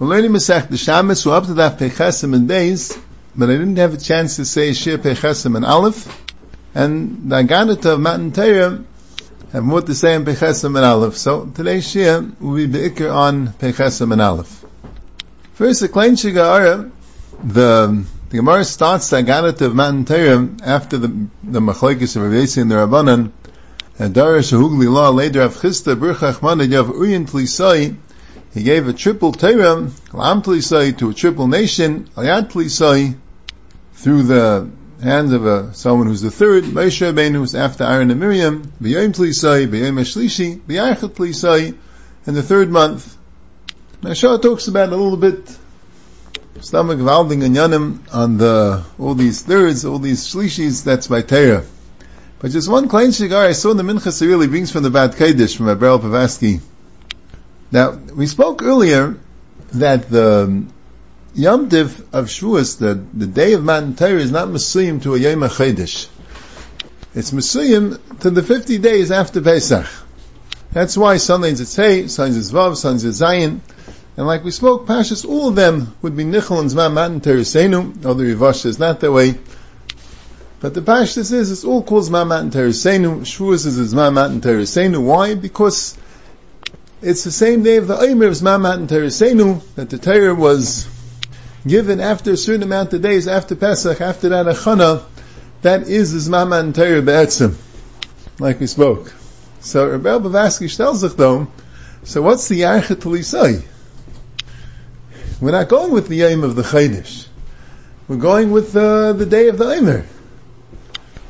We're learning Masech the Shabbos, we're up to that Pechesim and days, but I didn't have a chance to say Shir Pechesim and Aleph, and the Aganat of Matan Torah have more to say in Pechesim and Aleph. So today's Shir will be Be'ikr on Pechesim and Aleph. First, the Klein Shiga'ara, the, the Gemara starts the Aganat of Matan Torah after the, the Machlekes of Rav and the Rabbanan, and Darash Hugli La, later of Chista, Birchach Manad, Uyin Tlisai, he gave a triple Torah, Lam Tlisai, to a triple nation, Ayat Tlisai, through the hands of a, someone who's the third, Moshe Rabbeinu, who's after Aaron and Miriam, B'yom Tlisai, B'yom Ashlishi, B'yachat Tlisai, in the third month. Mashah talks about a little bit, stomach valding and yanim on the, all these thirds, all these shlishis, that's by Torah. But just one klein shigar I saw in the Minchas really brings from the Bad Kedish, from Abrel Pavaski, now, we spoke earlier that the Yom Tiv of Shavuos, the, the day of Matan Torah, is not Mesuyim to a Yom HaChedesh. It's Mesuyim to the 50 days after Pesach. That's why Sundays it's Hey, Sundays it's Vav, Sundays it's Zayin. And like we spoke, Pashas, all of them would be Nichel and Zman Matan Torah Seinu, although Rivash is not that way. But the Pashas is, it's all called Zman Matan Torah Seinu. Shavuos is Zman Matan Torah Seinu. Why? Because it's the same day of the Omer of Zman and Teresenu, that the Torah was given after a certain amount of days, after Pesach, after that Achana, that is the Zman and Torah Be'etzim, like we spoke. So Rebbe Bavaski tells us though, so what's the Yarchet Lisai? We're not going with the Yom of the Chaydish. We're going with uh, the day of the Omer.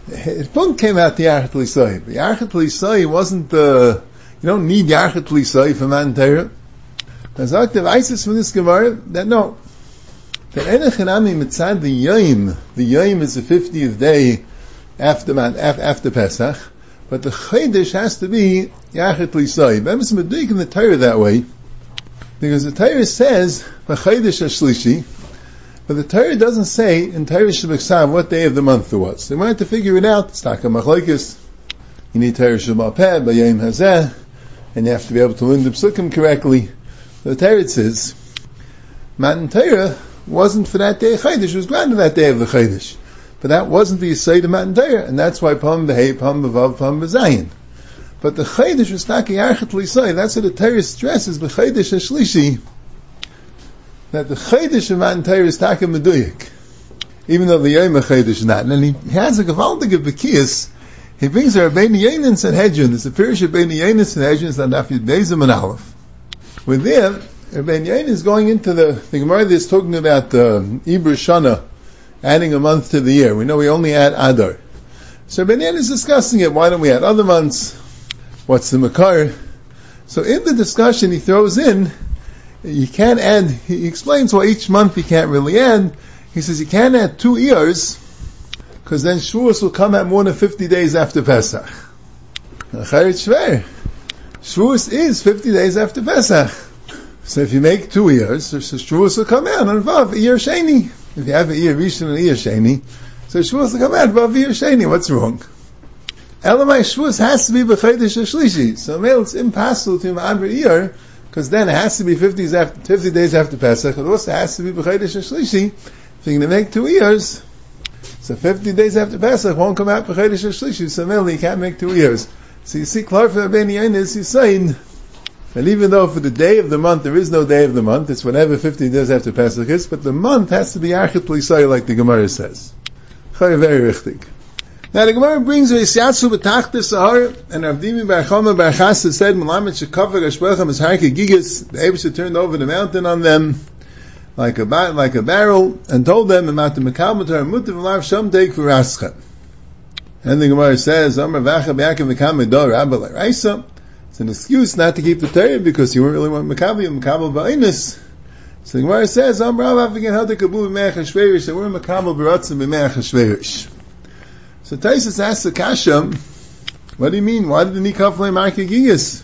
It both came out the Yarchet Lisai. The Yarchet Lisai wasn't the you don't need Yachet Lisai for Man Torah. There's active ISIS from this Gemara that no. That Enechanami mitzad the Yom, the Yom is the 50th day after, after Pesach, but the Chodesh has to be Yachet Lisai. But I'm in the Torah that way, because the Torah says, Chodesh Ashlishi, but the Torah doesn't say in Torah Shabbat what day of the month it was. They wanted to figure it out. It's Taka Machlokes. You need Torah Shabbat Peh, Bayayim Hazeh, and you have to be able to learn the psukim correctly. The Torah says, Matan Torah wasn't for that day of it was granted that day of the Chaydish. But that wasn't the Yisayid of Matan Torah, and that's why Pam Behei, Pam Bevav, Pam Bezayin. But the Chaydish was not Yarchet Lisay, that's what the Torah stresses, the Chaydish Ashlishi, that the Chaydish of Matan Torah is Taka Meduyik. Even though the Yom Chaydish is not. And he has a Gavaldig of Bekiyas, he brings a Rabbeinu Yenin Sanhedrin. There's a Pirish Rabbeinu Yenin Sanhedrin on Dafid Bezim and Aleph. With there, Rabbeinu Yenin is going into the, the Gemara that's talking about uh, Ibr Shana, adding a month to the year. We know we only add Adar. So Rabbeinu Yenin is discussing it. Why don't we add other months? What's the Makar? So in the discussion, he throws in, you can't add, he explains why each month you can't really add. He says you can't add two years because then Shavuos will come at more than 50 days after Pesach. Shavuos is 50 days after Pesach. So if you make two years, so Shavuos will come out on Vav, year Sheni. If you have a year Rishon and year Sheni, so Shavuos will come out Vav, year Sheni. What's wrong? Elamai Shavuos has to be B'chaydish Shlishi. So male, it's impossible to Ma'abr year, because then it has to be 50 days after, 50 days after Pesach, it also has to be B'chaydish Shlishi. If you're going to make two years, so 50 days after Pesach won't come out for Chodesh Shlishi, so mainly you can't make two years. So you see, Clark Ben is he's saying that even though for the day of the month there is no day of the month, it's whenever 50 days after Pesach is, but the month has to be Archit Plisai like the Gemara says. Very richtig. Now the Gemara brings Yatsu b'tachta sahar, and Avdimi bar Chama bar Chasa said, Malamet shekafar ashbechem is harke gigas, the Abisha turned over the mountain on them, like a like a barrel, and told them about the mekamatar mutav lav sham for rascha. And the Gemara says, Amar vacha be'akim mekamidor rabba raisa. It's an excuse not to keep the Torah because you weren't really want mekabel, you mekabel ba'inus. So the Gemara says, Amar rav again held kabu b'meach hashverish, and we're mekabel b'ratzim b'meach hashverish. So Taisus asks the kasha, what do you mean? Why did the Nikaf lay Markagiyas?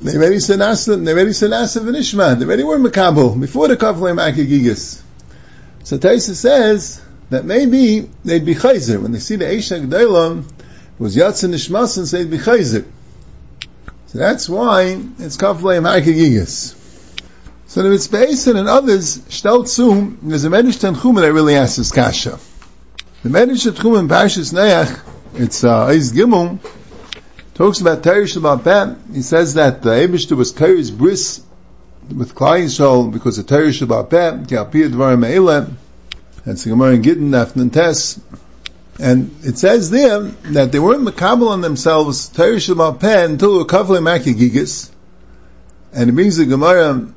They already said Asa, they already said Asa v'nishma. They already were Makabel before the Kaflei Makagigas. So Taisa says that maybe they'd be Chayzer. When they see the Eisha G'daylam, was Yatsa Nishmasan, so they'd be Chayzer. So that's why it's Kaflei Makagigas. So the Mitzvah and others, stellt there's a Medish Tanchum that really asks this kasha. The Medish Tanchum in Parshas Neach, it's uh, Eis Gimel, talks about Teresh about that. He says that the Abishter was Teresh bris with Klai Yisrael because of Teresh about that, Ki Alpiyah Dvarim Eileh, that's the Gemara in Gittin, Afnan Tes. And it says there that they weren't makabel on themselves Teresh about Peh until a Kavle Maki Gigas. And it brings the Gemara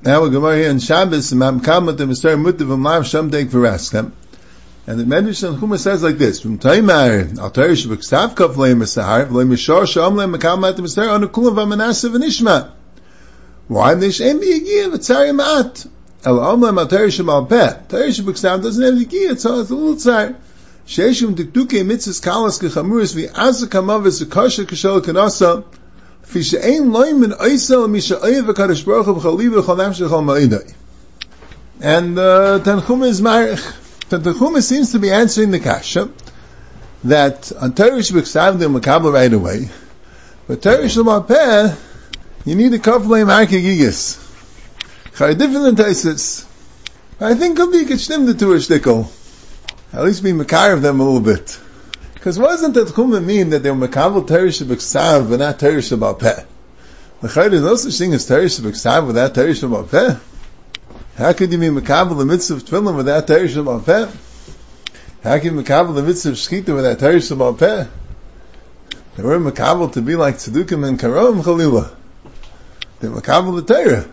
now we're Gemara here in Shabbos, and Mam Kamat the Mister Mutav Mav Shem Dek Veraskam. And the Medrash and Chuma says like this: From Taimar Al Teresh B'Ksav Kav Leim Sahar Leim Mishor Sham Leim Kamat the Mister Anu Kulam V'Manasav V'Nishma. Why Nish Em B'Yigiyah V'Tzari Ma'at El Am Leim Al Teresh Mal Peh Teresh B'Ksav doesn't have Yigiyah, so it's a little tzar. Sheishim Dikduke Mitzvahs Kalas Kechamuris V'Azak Hamavis V'Kosher Kishol Kanasa and the uh, Tanchum is Marich. Tanchum seems to be answering the kasha that on Teresh B'Ksav the Makabla right away, but Teresh L'Mapeh, you need a Markegigis. Chai different than Taisis. I think could be Kitshtim the two shtickle. At least be Makar of them a little bit. Because wasn't that Chumah mean that they were Makabal Teresh B'Ksav but not Teresh B'Peh? The Chayr is no such thing as Teresh B'Ksav without Teresh B'Peh. How could you be Makabal the mitzvah of Tefillin without Teresh B'Peh? How can you Makabal the mitzvah of Shechita without Teresh B'Peh? They were Makabal to be like Tzedukim and Karom Chalila. They're Makabal the Torah.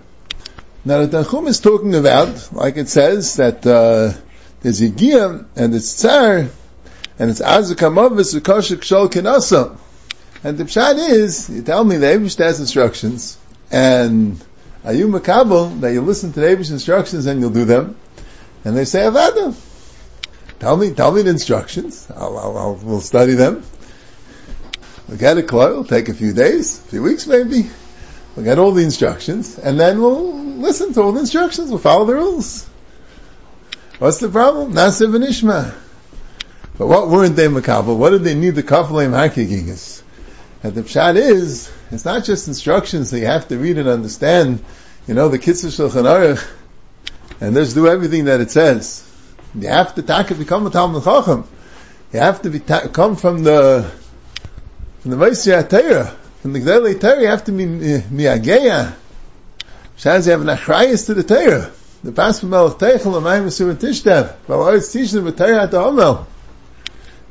Now the Tanchum is talking about, like it says, that uh, there's Yigiyah and it's Tzar, and it's azukamavis v'koshik shol kinasa. And the pshat is, you tell me the Abish has instructions, and are you makabel that you listen to the Abish instructions and you'll do them? And they say avada. Tell me, tell me the instructions. I'll, I'll, I'll we'll study them. We'll get a clue. It'll take a few days, a few weeks maybe. We'll get all the instructions, and then we'll listen to all the instructions. We'll follow the rules. What's the problem? Nasiv and Ishma. But what weren't they makabel? What did they need the kafalim hakigigas? And the pshat is, it's not just instructions that you have to read and understand, you know, the Kitzur Shulchan Aruch, and just do everything that it says. You have to taka become a Talmud Chacham. You have to be ta- come from the from the Vaisya Torah, from the Gdele Torah. You have to be eh, miageya. Shaz you have an achrayas to the Torah. The pas from Melech Teichel, Amayim Yisur Tishtav. But always teach them with Torah at the Omel.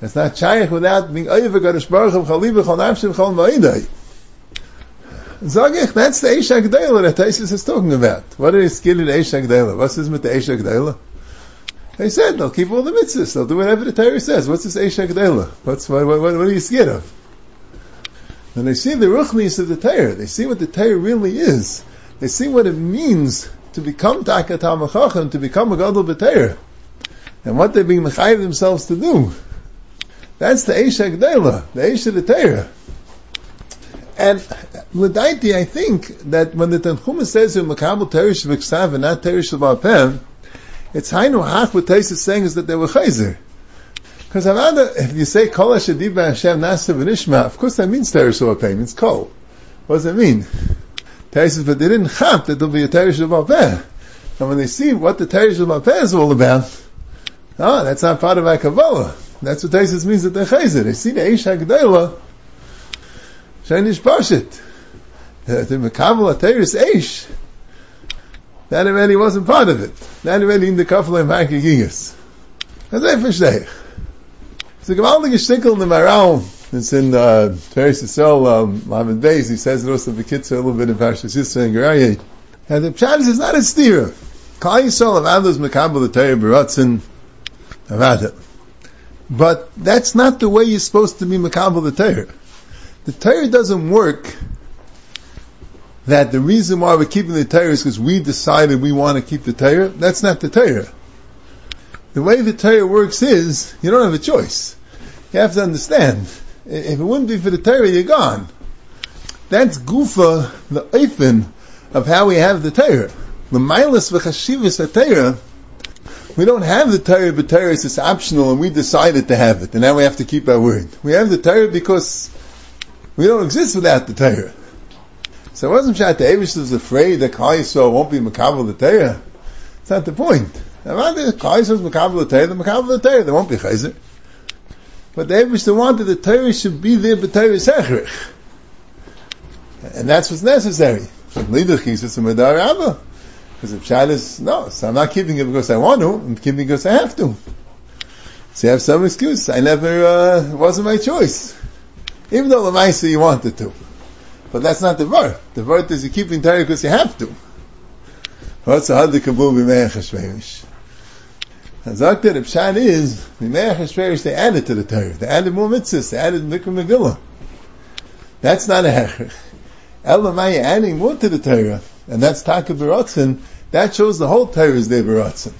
It's not shaykh without being oyev HaKadosh Baruch Hu chaliv v'chol nafshim v'chol ma'idai. Zagich, that's the Eish that Taisus is talking about. What is skill in Eish HaGdela? What's this with the Eish? They said they'll keep all the mitzvahs. They'll do whatever the Torah says. What's this Eish? What's, what, what, what, are you scared of? When they see the ruchnis of the Torah, they see what the Torah really is. They see what it means to become Takat HaMachachim, to become a Gadol B'Torah. And what they're being mechayiv themselves to do. That's the Eish HaGdela, the Eish of the Torah. And L'daiti, I think that when the Tanchuma says in Makabel Teresh V'Ksav and not Teresh V'Apem, it's Hainu Hach what Tais is saying is that they were Chayzer. Because if you say Kol HaShadiv Hashem Nasa V'Nishma, of course that means Teresh V'Apem, it's Kol. What does it mean? Tais says, but they didn't chap that there'll be a Teresh V'Apem. And when they see what the Teresh V'Apem is all about, oh, that's not part of our Kabbalah. That's what Taisus means that they're chayzer. See the Eish HaGdela, Shainish Pashit. The Mekabel Ateiris Eish. That already wasn't part of it. That already in the Kafel Hakigigas. That's a Fishteich. It's a gewaltige Stickel in the Maral. It's in, uh, Teres Yisrael, um, Lamed Beis. He says it also the kids a little bit in Parshas Yisrael and Gerayah. And the Pshat is not a steer. Kal Yisrael of Adlos Mekabel the Torah Baratzin Avadah. But that's not the way you're supposed to be Makabal the Torah. The Torah doesn't work that the reason why we're keeping the Torah is because we decided we want to keep the Torah. That's not the Torah. The way the Torah works is, you don't have a choice. You have to understand. If it wouldn't be for the Torah, you're gone. That's Gufa, the Eifin of how we have the Torah. The Milas v'chashivas Torah we don't have the Torah, but Torah is optional, and we decided to have it, and now we have to keep our word. We have the Torah because we don't exist without the Torah. So it wasn't that the Avish was afraid that Yisrael won't be Makabal the Torah. That's not the point. Yisrael is Makabal the Torah, the Makabal the Torah, they won't be Chayzer. But the Avish wanted the Torah should be there, but Torah Sechrich. And that's what's necessary. Is a Medar Abba. Because if child is, no, so I'm not keeping it because I want to, I'm keeping it because I have to. So you have some excuse. I never, uh, it wasn't my choice. Even though the Maisa you wanted to. But that's not the word. The word is you're keeping Torah because you have to. What's the Hadli Kabul B'me'ach HaShverish? And Zakta the Pshat is, B'me'ach HaShverish, they added to the Torah. They added more mitzvahs. They added Mikra Megillah. That's not a hechach. Elamai adding more to the Torah. And that's Taka B'rotzen. That shows the whole Torah is there B'rotzen.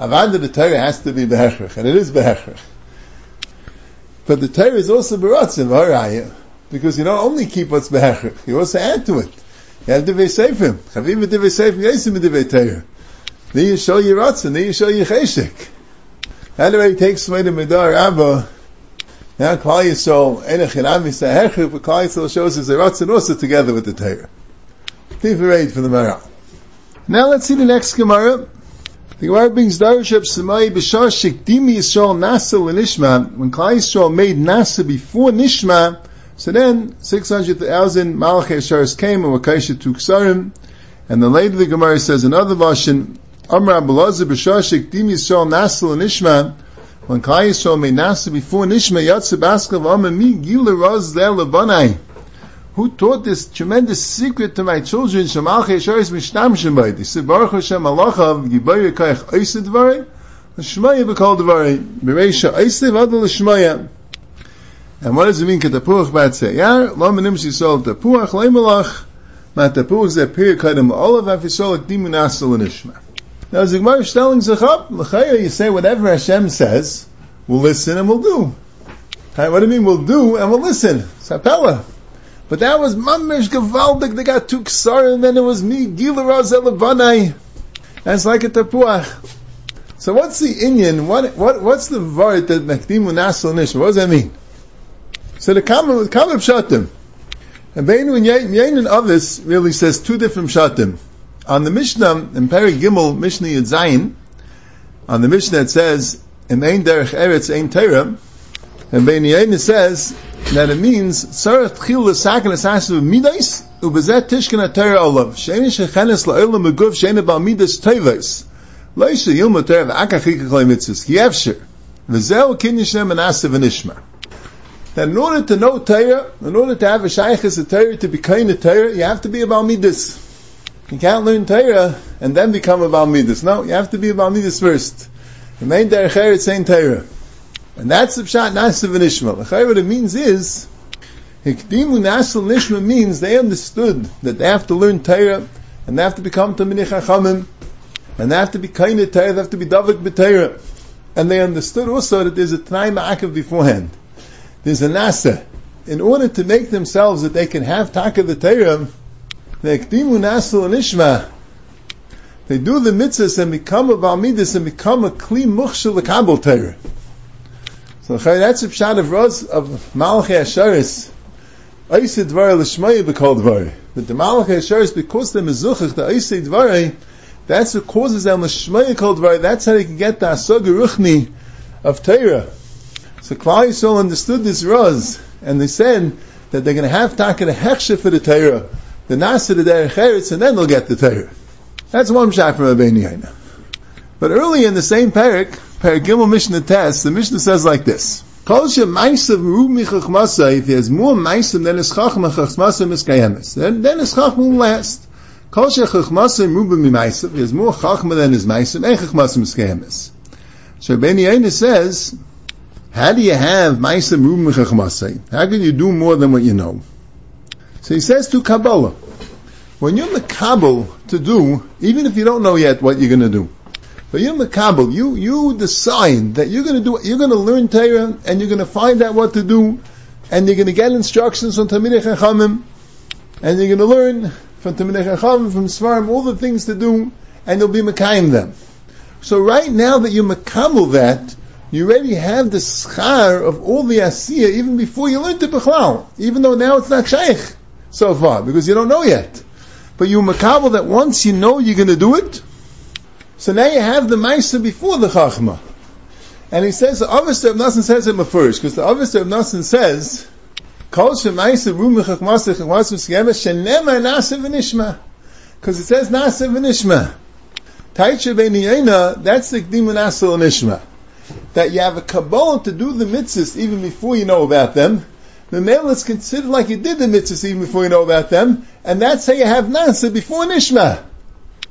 Avanda the Torah has to be behechrich, and it is behechrich. But the Torah is also beratzin, v'harayah, because you don't only keep what's behechrich, you also add to it. You have divei seifim. Chavim divei seifim yesim divei Torah. Then you show your ratzin, then you show your cheshik. That he takes away the midar abba. Now Klal Yisrael, enech and amis hechrik, but Klal Yisrael shows his ratzin also together with the Torah. Tiferate for the Maral. Now let's see the next Gemara. The Gemara brings Darushab Samai B'Shar Shekdimi Yisrael Nasa L'Nishma. When Klal Yisrael made Nasa before Nishma, so then 600,000 Malachei Sharis came and Wakaisha took Sarim. And then later the Gemara says another version, Amr Abulazar B'Shar Shekdimi Yisrael Nasa L'Nishma. When Klal Yisrael made Nasa before Nishma, Yatzib Askav Amr Mi Gila Raz Le'Lebanai who taught this tremendous secret to my children, Shemalche Yesharis Mishtamshim by. They said, Baruch Hashem Alachav, Gibayah Kaich Oisid Dvarei, L'Shmaya B'Kol Dvarei, Bereisha Oisid V'Adal L'Shmaya. And what does it mean, Ketapuach Bat Seyar, Lo Menim Shisol Tapuach, Leimelach, Ma Tapuach Zeh Pir Kadam Olav, Afisol Akdimu Nasal L'Nishma. Now, as the Gemara is telling Zechab, L'Chaya, you say whatever Hashem says, we'll listen and we'll do. What do you mean we'll do and we'll listen? Sapella. But that was mamish gavaldik. They got two ksar, and then it was me gilaraz elavanai. That's like a tapuach. So what's the Indian? What what what's the word that mekdimu nasal nishma? What does that mean? So the common common pshatim. And Beinu and Yain and others really says two different pshatim. On the Mishnah in Peri Gimel Mishnah Yudzayin, on the Mishnah it says, "In Ein Derech Eretz Ein Torah," and Beinu Yain says that it means Sarah Tchil L'Sakin L'Sasin Midas Ubezet Tishkin HaTorah Olav Shein Shechenes La'olam Meguf Shein Abal Midas Teves Leisha Yilma Torah V'Akachik Klei Mitzvahs Yevsher V'zeu Kin Yishem Anasav V'Nishma that in order to know Torah, in order to have a Shaykh as a Torah, to become a Torah, you have to be about Midas. You can't learn Torah and then become about Midas. No, you have to be about Midas first. The main Derech Eretz saying Torah. And that's the pshat nasiv and ishma. What it means is, hikdimu nasil nishma means they understood that they have to learn Torah, and they have to become Tamini Chachamim, and they have to be kind of Torah, they have to be Davik b'Torah. And they understood also that there's a Tanai Ma'akav beforehand. There's a Nasa. In order to make themselves that they can have Taka the Torah, hikdimu nasil and ishma, they do the mitzvahs and become a Balmidis and become a Kli Mukhshel Kabul Torah. So that's a pshat of Ros of Malachei Asharis. Oisei Dvar L'Shmaya B'Kol Dvar. But the Malachei Asharis, because they're Mezuchach, the Oisei Dvar, that's what causes them L'Shmaya Kol Dvar. That's how they can get the Asaga Ruchni of Torah. So Klal Yisrael understood this Ros, and they said that they're going to have to Taka the Hechshe for the Torah, the Nasa the Derech Eretz, and then they'll get the Torah. That's one pshat from Rabbeinu. But early in the same parak, Paragimel Mishnah test, the Mishnah says like this. If he has more maisav than his chachma, chachmasa miskayemis. Then, then his chachma will last. Maisav, he has more chachma than his maisav, and chachmasa miskayemis. So Ben Yaina says, how do you have maisav rub michachmasa? How can you do more than what you know? So he says to Kabbalah, when you're Makabal to do, even if you don't know yet what you're going to do, but you're Makabal, you, you decide that you're gonna do, you're gonna learn Torah, and you're gonna find out what to do, and you're gonna get instructions from Talmidei Chachamim, and you're gonna learn from Talmidei Chachamim, from Svarim, all the things to do, and you'll be Makayim them. So right now that you're Makabal that, you already have the schar of all the Asiya even before you learned the Bechlal, even though now it's not Shaykh. so far, because you don't know yet. But you makabel that once you know you're going to do it, so now you have the Maisa before the Chachma. And he says, the Avester of Nasan says it first, because the Avester of Nasan says, Kol Shemaisa Rum Chachmasa Chachmasa Sgema Shenema Nasa V'nishma. Because it says Nasa V'nishma. Taicha B'niyena, that's the Gdimun Asal Nishma. That you have a Kabbalah to do the mitzvahs even before you know about them. The male is considered like you did the mitzvahs even before you know about them, and that's how you have Nasa before Nishma.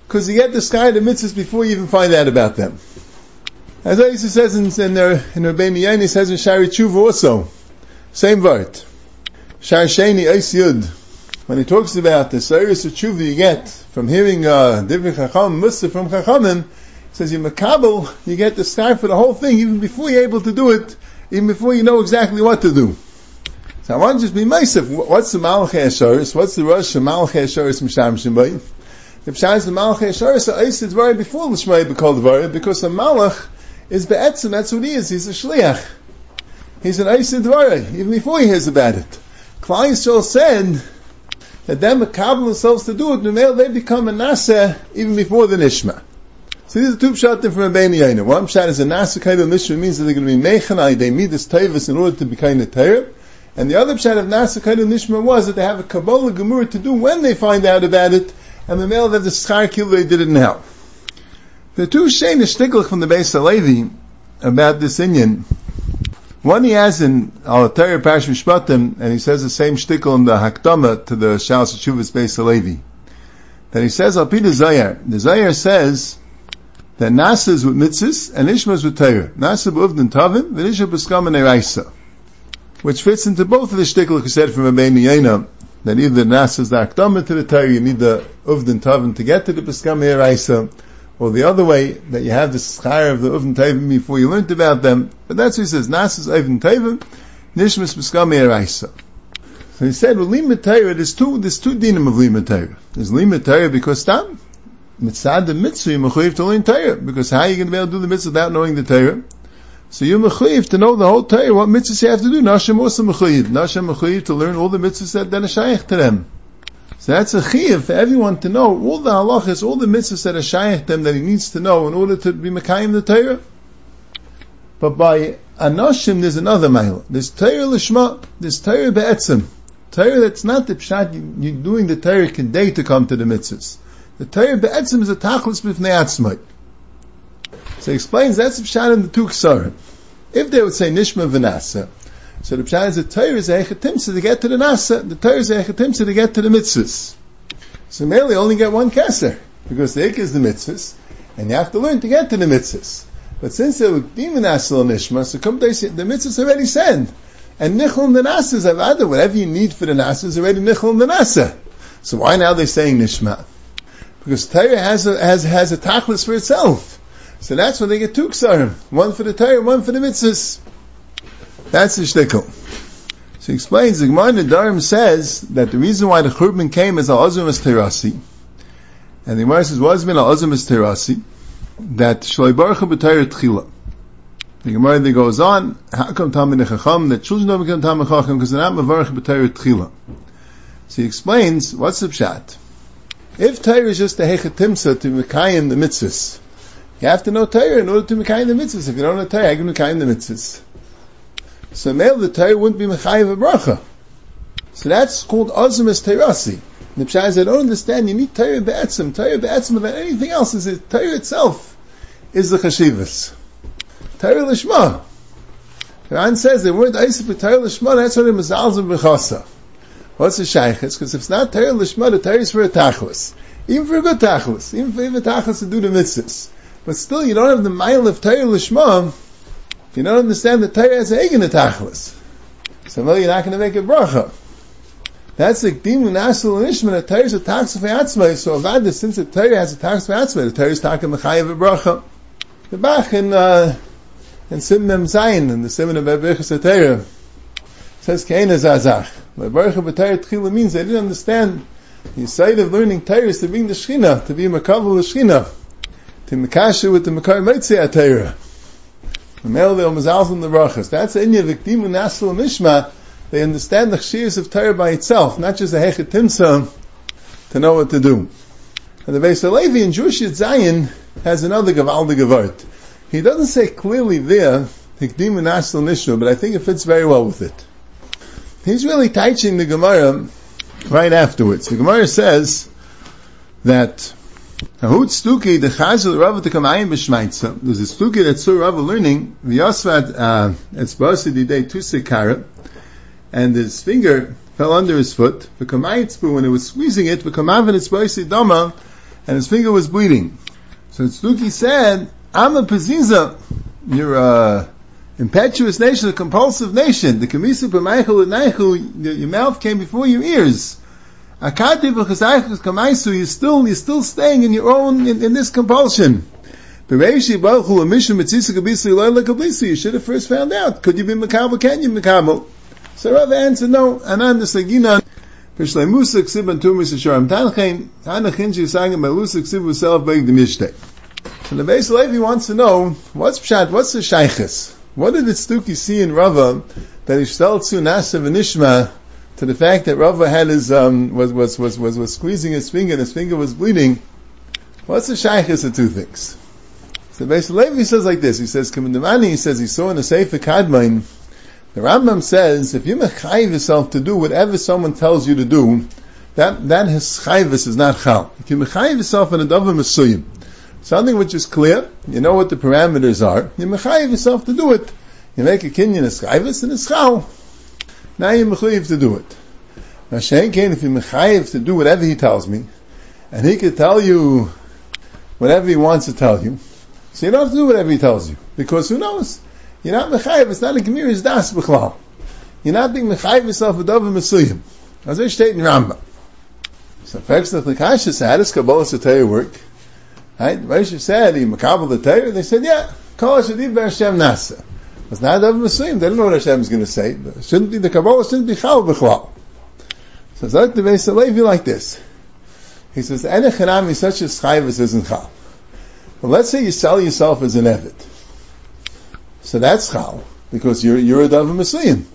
Because you get the sky the mitzvahs before you even find out about them. As Isa says in, in, uh, in Rabbeinu Yain, he says in Shari Tshuva also, same word. Shari Sheni Eis Yud. When he talks about the serious tshuva you get from hearing uh, Divrei Chacham, Musa from Chachamim, he says you makabel, you get the sky for the whole thing even before you're able to do it, even before you know exactly what to do. So I want to just be myself. What's the Malachei Ashoris? What's the Rosh Malachei Ashoris Misham Shemay? The Pshah is the Malachei Ashoris are Eisid Dvari before the Shmei B'Kol Dvari because the Malach is Be'etzim, that's what he is. He's a Shliach. He's an Dvari, even before he hears about it. Klal Yisrael said that them makabel themselves to do it, and they become a Nasa even before the Nishma. So these are two pshatim from Rabbeinu Yaina. One pshat is a Nasa kind of Nishma means that they're going to be Mechanai, they meet this Tavis in order to be kind of. And the other pshat of Nasa kind of Nishma was that they have a Kabbalah Gemurah to do when they find out about it, and the male that the Schar Kil they did it now. The two Shane from the Beis HaLevi about this Indian. One he has in Al Torah Parash Mishpatim, and he says the same shtickle in the Hakdama to the Shal Shuvas Beis HaLevi. That he says Al Pida Zayar. The Zayar says that Nasa is with mitzvahs and Ishma is with Torah. Nasa b'uvdin tavim, v'nisha b'skam and which fits into both of the shtickle who said from Rabbeinu Yena, that either Nas is the Akdama to the Torah, you need the Uvdin Tavim to get to the Piskam Raisa, or the other way, that you have the Schar of the Uvdin Tavim before you learned about them. But that's what he says, Nas is Uvdin Tavim, Nishmas Piskam Raisa. So he said, well, Lima Torah, there's two, there's two dinim of Lima Torah. There's Lima Torah because tam, mitzad the mitzvah, you mechuyev to learn Torah, because how are you going to be able to do the mitzvah without knowing the Torah? So you're to know the whole Torah, what mitzvahs you have to do. Nashim also mechuyev. Nashim mechuyev to learn all the mitzvahs that, are shaykh to them. So that's a chiyuv for everyone to know all the halachas, all the mitzvahs that are shaykh to them that he needs to know in order to be mekayim the Torah. But by anashim, there's another mile. There's Torah lishma, there's Torah be'etzim. Torah that's not the pshat, you, are doing the Torah day to come to the mitzvahs. The Torah be'etzim is a tachlis b'fnei atzmai. So he explains that's the in the two ksarim. If they would say nishma v'nasa, so the pshat is the Torah is echetimsa to get to the nasa, the Torah is echetimsa to get to the mitzvahs. So merely only get one keser, because the ik is the mitzvahs, and you have to learn to get to the mitzvahs. But since they would be v'nasa nishma, so come say, the mitzvahs already said. And nichol the nasa is avada, whatever you need for the nasa is already nichol the nasa. So why now they're saying nishma? Because Torah has a, has, has a tachlis for itself. So that's when they get two ksarim. One for the Torah, one for the mitzvahs. That's the shtickle. So he explains, the Gemara Darim says that the reason why the Churban came is al-Azum is Terasi. And the Gemara says, what has al-Azum is Terasi? That Shloi Baruch b'Torah Tchila. The Gemara then goes on, how come Tamid Nechacham, that children don't become Tamid Nechacham because they're not Mavarach b'Torah Tchila. So he explains, what's the pshat? If Torah is just a hechatimsa to Mekayim the mitzvahs, you have to know Torah in order to Mekayim the mitzvahs. If you don't know Torah, how can you Mekayim the mitzvahs? So male the Torah wouldn't be Mechayiv a bracha. So that's called Azimus Terasi. The Pshah says, I don't understand, you need Torah Be'etzim. Torah Be'etzim than anything else is it. Torah itself is the Chashivas. Torah Lishma. Quran says the word with Torah Lishma, that's what it is Mizalzim B'chasa. What's the Shaykhis? Because if it's not Torah Lishma, the Torah is for a Tachlis. Even for a good Tachlis. Even for a Tachlis to do the mitzvahs. But still, you don't have the mile of Torah Lishma. You don't understand that Torah has a egin Tachlis. So no, you're not going to make a bracha. That's the Dimun Asul and Ishma, that Torah is a tax of Yatzmai, so Avada, since the Torah has a tax of Yatzmai, the Torah is talking Mechayev bracha. The Bach in, uh, in Sim Mem Zayin, in the Simon of Ebrichas HaTorah, says Kein Azazach. But Baruch HaBatayr Tchila means they didn't understand the side of learning Torah is to bring the Shechina, to be Makabal the Shechina to Mikasha with the Makar Meitzei Atayra. The male the Mazalzim the Brachas. That's Inya Vikdimu Nasal Mishma, they understand the chshiyas of Torah by itself, not just a hechet timsa to know what to do. And the Beis Levi in Jewish Zion has another Gavaldi Gevart. He doesn't say clearly there, Hikdim and Asl Nishnu, but I think it fits very well with it. He's really teaching the Gemara right afterwards. The Gemara says that Ahut Stuki, the Chazal Rava to come ayin b'shmaitza. There's a Stuki that saw Rava learning, V'yasvad, uh, it's Basi day two sekara, and his finger fell under his foot, V'kamayitzu, when it was squeezing it, V'kamavin it's Basi dama, and his finger was bleeding. So Stuki said, I'm a Peziza, you're a impetuous nation, a compulsive nation. The Kamisu P'maichel your mouth came before your ears. You're still, you're still staying in your own, in, in this compulsion. You should have first found out. Could you be Makabal? Can you Makabal? So Rav answered, no. Anan the Saginan. Musa ksib and tumis asharim tanchein shisangim melusa ksib uself beg the mishtei. So the Beis Levi wants to know what's pshat, what's the shaykhis? What did the Stuki see in Rava that he shtel tzu nasa v'nishma to the fact that Rava had his um, was, was was was was squeezing his finger and his finger was bleeding. What's the shaykhis of two things? So basically, Levi says like this. He says, "Kamindamani." He says he saw in the Sefer Kadmain. The Rambam says if you mechayiv yourself to do whatever someone tells you to do, that that his chayvis is not chal. If you mechayiv yourself in a davar mesuyim, something which is clear, you know what the parameters are, you mechayiv yourself to do it. You make a kinyan as chayvis and it's chal. Now you're mechayiv to do it. Now Shane Kane, if you're mechayiv to do whatever he tells me, and he could tell you whatever he wants to tell you, so you don't have to do whatever he tells you. Because who knows? You're not mechayiv, it's not a gemir, das b'chlal. You're not being mechayiv yourself with over mesuyim. As I state in Rambam. So first the Kasha said, how does Kabbalah Torah work? Right? Rashi said, he makabel the Torah, they said, yeah, kol shadid Hashem nasa. It's not Dav Muslim. They don't know what Hashem is going to say. It shouldn't be the Kabbalah. Shouldn't be Chal b'chlal. So Zayt the Beis Levi like this. He says, "Enechanam is such a chayvus isn't Chal." Well, let's say you sell yourself as an Evid. So that's Chal because you're you're a Dav Muslim.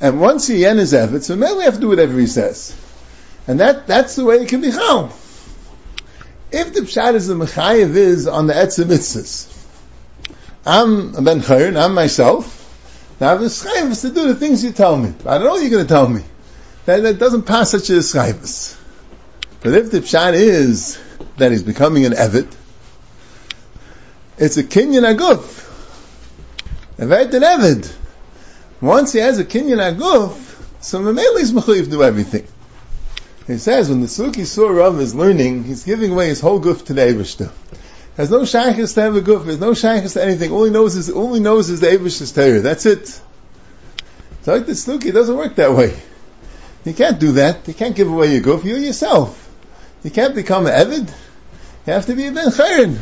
And once he is Evid, so maybe we have to do whatever he says. And that that's the way it can be Chal. If the pshat is the mechayev is on the etzem mitzvahs, I'm a ben chayr, I'm myself. Now I have a to do the things you tell me. I don't know what you're going to tell me. That, that doesn't pass such a schayvus. But if the pshat is that he's becoming an evit, it's a kinyan aguf. Evet an evid. Once he has a kinyan aguf, so Mameli is do everything. He says when the Suki saw Rav is learning, he's giving away his whole guf to the Eivishter has no shaykhs to have a guf, has no shaykhs to anything. All he knows is all he knows is the Avish's Torah. That's it. So like the it doesn't work that way. You can't do that. You can't give away your guf. You yourself. You can't become an Evid. You have to be a Ben Chayrin.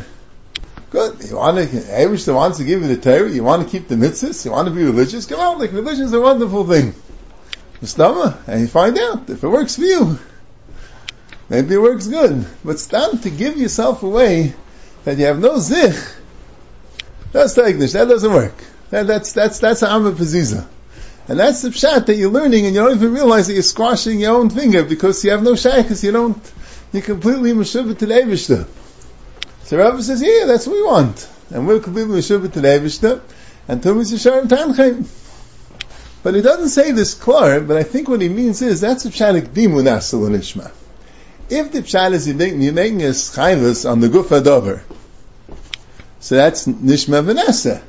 Good. You want to, Avish wants to give you the Torah, you want to keep the mitzvahs, you want to be religious, come on, like religion is a wonderful thing. Mustama, and you find out if it works for you. Maybe it works good. But stand to give yourself away that you have no zich, that's English. That doesn't work. That, that's that's that's a Amma Paziza. And that's the pshat that you're learning, and you don't even realize that you're squashing your own finger because you have no shaykhs. You don't. You're completely meshuvah to the. So Rabbi says, "Yeah, that's what we want, and we're completely meshuvah to the Eivishter." And Tumis Yisharim Tanchaim. But he doesn't say this clear, but I think what he means is that's a pshat dimu nasul nishma. If the pshat is you're making a schayvus on the gufa dover, so that's nishma v'nesa.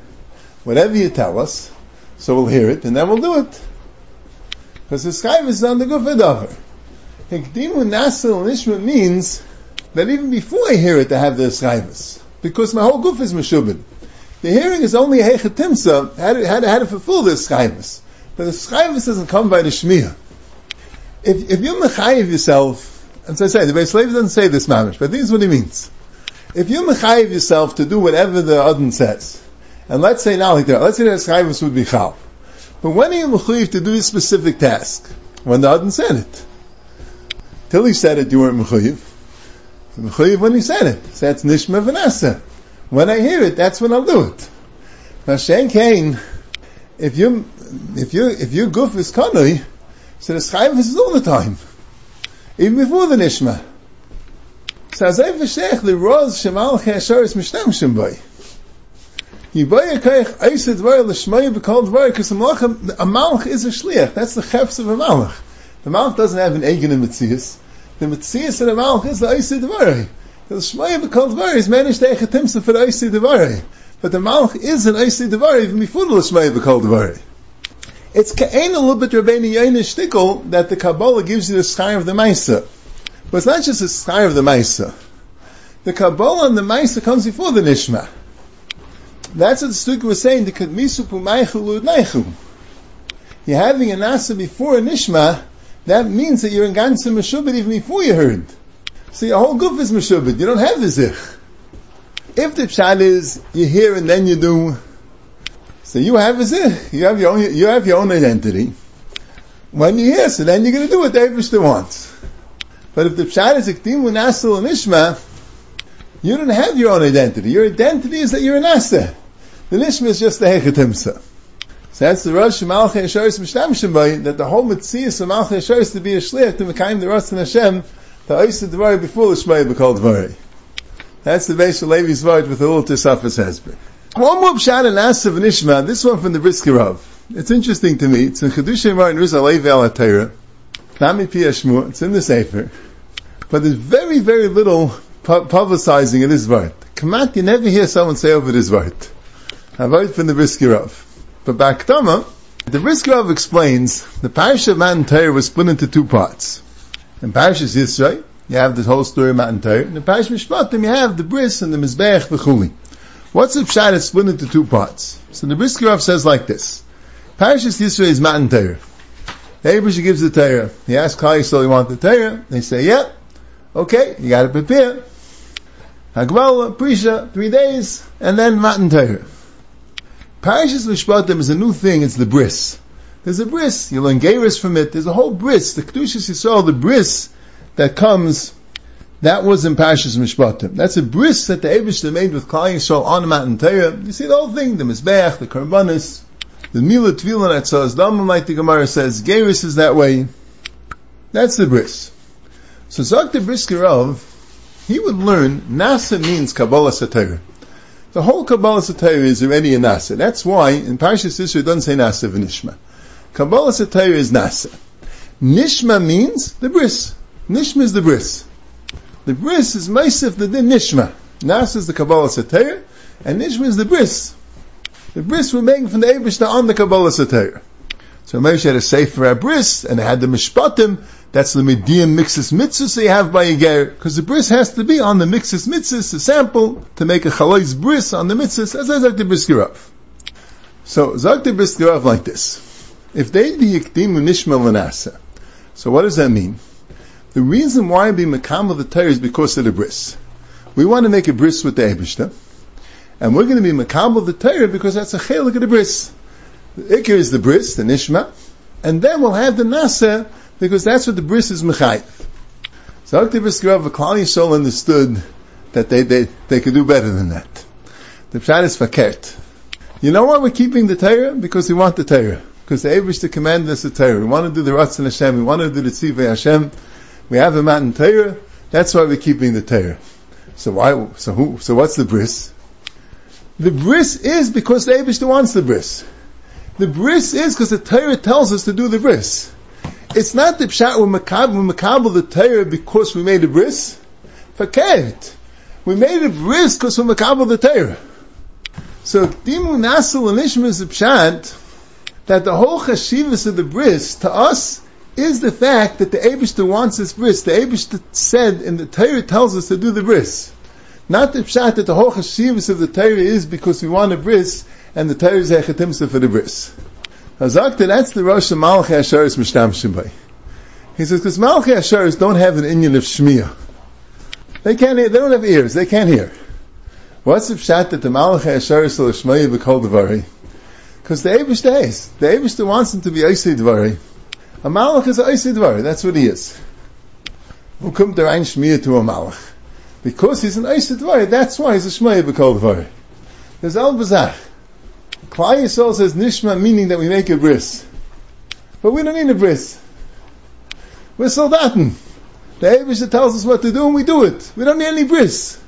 Whatever you tell us, so we'll hear it, and then we'll do it. Because the schayvus is on the gufa dover. Hikdimu nasil nishma means that even before I hear it, I have the schayvus. Because my whole guf is meshubin. The hearing is only a hechatimsa, how to, how, to, to fulfill this schayvus. But the schayvus doesn't come by the shmiyah. If, if you mechayiv yourself as I say, the Beis Levi doesn't say this mamish, but this is what he means. If you mechayiv yourself to do whatever the Adon says, and let's say now like that, let's say that chayvus would be chal, but when are you mechayiv to do a specific task? When the Adon said it. Till he said it, you weren't mechayiv. Mechayiv when he said it. So that's nishma v'nasa. When I hear it, that's when I'll do it. Now Shen Kane, if you if you if your goof is kanoi, so the schayv is all the time, even before the nishma. So as I v'shech the roz shemal chesharis mishtamshim by. You buy a kaich eised dvar l'shmaya b'kol dvar because a malach a malach is a shliach. That's the chefs of a malach. The malach doesn't have an egin in mitzias. The mitzias of the malach is the eised dvar. The shmaya b'kol dvar is managed to echatimsa for the eised dvar. But the malach is an eised dvar even before the shmaya b'kol dvar. It's ka'ain a little bit Rabbeinu Yaina shtickle that the Kabbalah gives you the sky of the Maisa. But it's not just the sky of the Maisa. The Kabbalah and the Maisa comes before the Nishma. That's what the Stuka was saying, the Kadmisu Pumaychu Ludnaichu. You're having a Nasa before a Nishma, that means that you're in Gansa Meshubit even before you heard. So your whole goof is Meshubit, you don't have the Zich. If the Pshat is, you hear and then you do, so you have you have your own, you have your own identity. When you hear, so then you're going to do what the Eibishter wants. But if the Pshat is Iktim Nasil and Ishma, you don't have your own identity. Your identity is that you're an Asa. The Nishma is just the Hechetimsa. So that's the Rosh Malchei Yesharis Mishtamshim that the whole Metzias of Malchei Yesharis to be a Shliach to Mekayim the Rosh Hashem to Oisa Dvari before the Shmai B'Kol Dvari. That's the Beis Levi's word with the little Tisafas Hezbollah. One more pshat and asav nishma. This one from the Brisker It's interesting to me. It's in Chedush Mar and Atayra. Nami. It's in the Sefer. But there's very, very little pu- publicizing of this word. Kamat, you never hear someone say over this word. A word from the Brisker But Baktama, the Brisker explains the parish of Matan Torah was split into two parts. In Parashas Yisrael, you have the whole story of Matan Torah. In the Parish Mishpatim, you have the bris and the mizbech v'chuli. What's the pshat? It's split into two parts. So the Brisker says like this. Parashas Yisrael is Matan Torah. The Abrish gives the Torah. He asks Klal Yisrael, you want the Torah? They say, yeah. Okay, you gotta prepare. Hagmala, Prisha, three days, and then Matan Torah. Parashas Mishpatim is a new thing, it's the bris. There's a bris, you learn Geiris from it, there's a whole bris, the Kedushas Yisrael, the bris that comes that was in Parshas Mishpatim. That's a bris that the Eibush made with Klal Yisrael on mountain Torah. You see the whole thing, the Mizbeach, the Karbanis, the Mila that says, Damam like the Gemara says, Geris is that way. That's the bris. So Zak the Briskerov, he would learn, Nasa means Kabbalah Satira. The whole Kabbalah Satira is already a Nasa. That's why in Parshas Yisrael it doesn't say Nasa v'Nishma. Kabbalah Satira is Nasa. Nishma means the bris. Nishma is the bris. The bris is Meisif the din Nishma. Nas is the Kabbalah Satayr, and Nishma is the bris. The bris we're making from the Abishta on the Kabbalah Satayr. So Moshe had a sefer bris, and it had the mishpatim. That's the medium mixus mitzvah they have by a ger, because the bris has to be on the mixus mitzvah, a sample to make a chalais bris on the mitzvah, as I Zak the Briskirov. So Zak the Briskirov like this: If they be yikdimu nishma lanasa, so what does that mean? The reason why we makam the Torah is because of the bris. We want to make a bris with the Ebishter, and we're going to be makam the Torah because that's a chelik of the bris. The ikir is the bris, the nishma, and then we'll have the nasa because that's what the bris is mechayiv. So Aktiv Rav Klal Yisrael understood that they, they, they could do better than that. The pshat is fakert. You know why we're keeping the Torah? Because we want the Torah. Because the Abish command us the Torah. We want to do the Ratzon Hashem. We want to do the Tzivay Hashem. We have a mountain Torah. That's why we're keeping the Torah. So why? So who? So what's the bris? The bris is because the Eibushter wants the bris. The bris is because the Torah tells us to do the bris. It's not the pshat we makabel the Torah because we made a bris. Fakert. We made a bris because we makabel the Torah. So dimu nasil and is the pshat that the whole chashivas of the bris to us is the fact that the Abishta wants this bris. The Abishta said in the Torah tells us to do the bris. Not the pshat that the whole chashivas of the Torah is because we want a bris and the Torah is echetimsa for the bris. Hazakta, that's the Rosh Malach Asharis Mishtam He says, because Malach Asharis don't have an Indian of Shmiya. They can't hear, they don't have ears, they can't hear. What's the pshat that the Malach Asharis will Shmiya b'kol Devari? Because the Abishta is. The Abishta wants him to be Oisei Devari. A malach is a Eisidvar, that's what he is. Kommt der Shmiya to a malach? Because he's an Eisidvar, that's why he's a Shmiya b'kol dvar. There's al bazach. Klal Yisrael says nishma, meaning that we make a bris. But we don't need a bris. We're soldaten. The Abisha tells us what to do and we do it. We don't need any bris.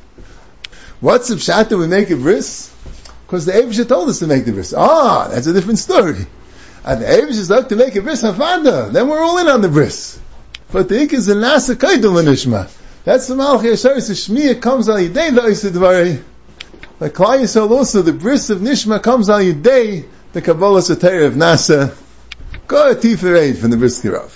What's the pshat that we make a bris? Because the Abisha told us to make the bris. Ah, that's a different story. And the Abish is like to make a bris hafada. Then we're all in on the bris. But the ik is a nasa kaidul nishma. That's the malach yashar. So shmiya comes al yidei la'isa dvarei. Like Klal Yisrael also, the bris of nishma comes on al yidei the Kabbalah Satayr of Nasa. Go a tiferei from the bris kirav.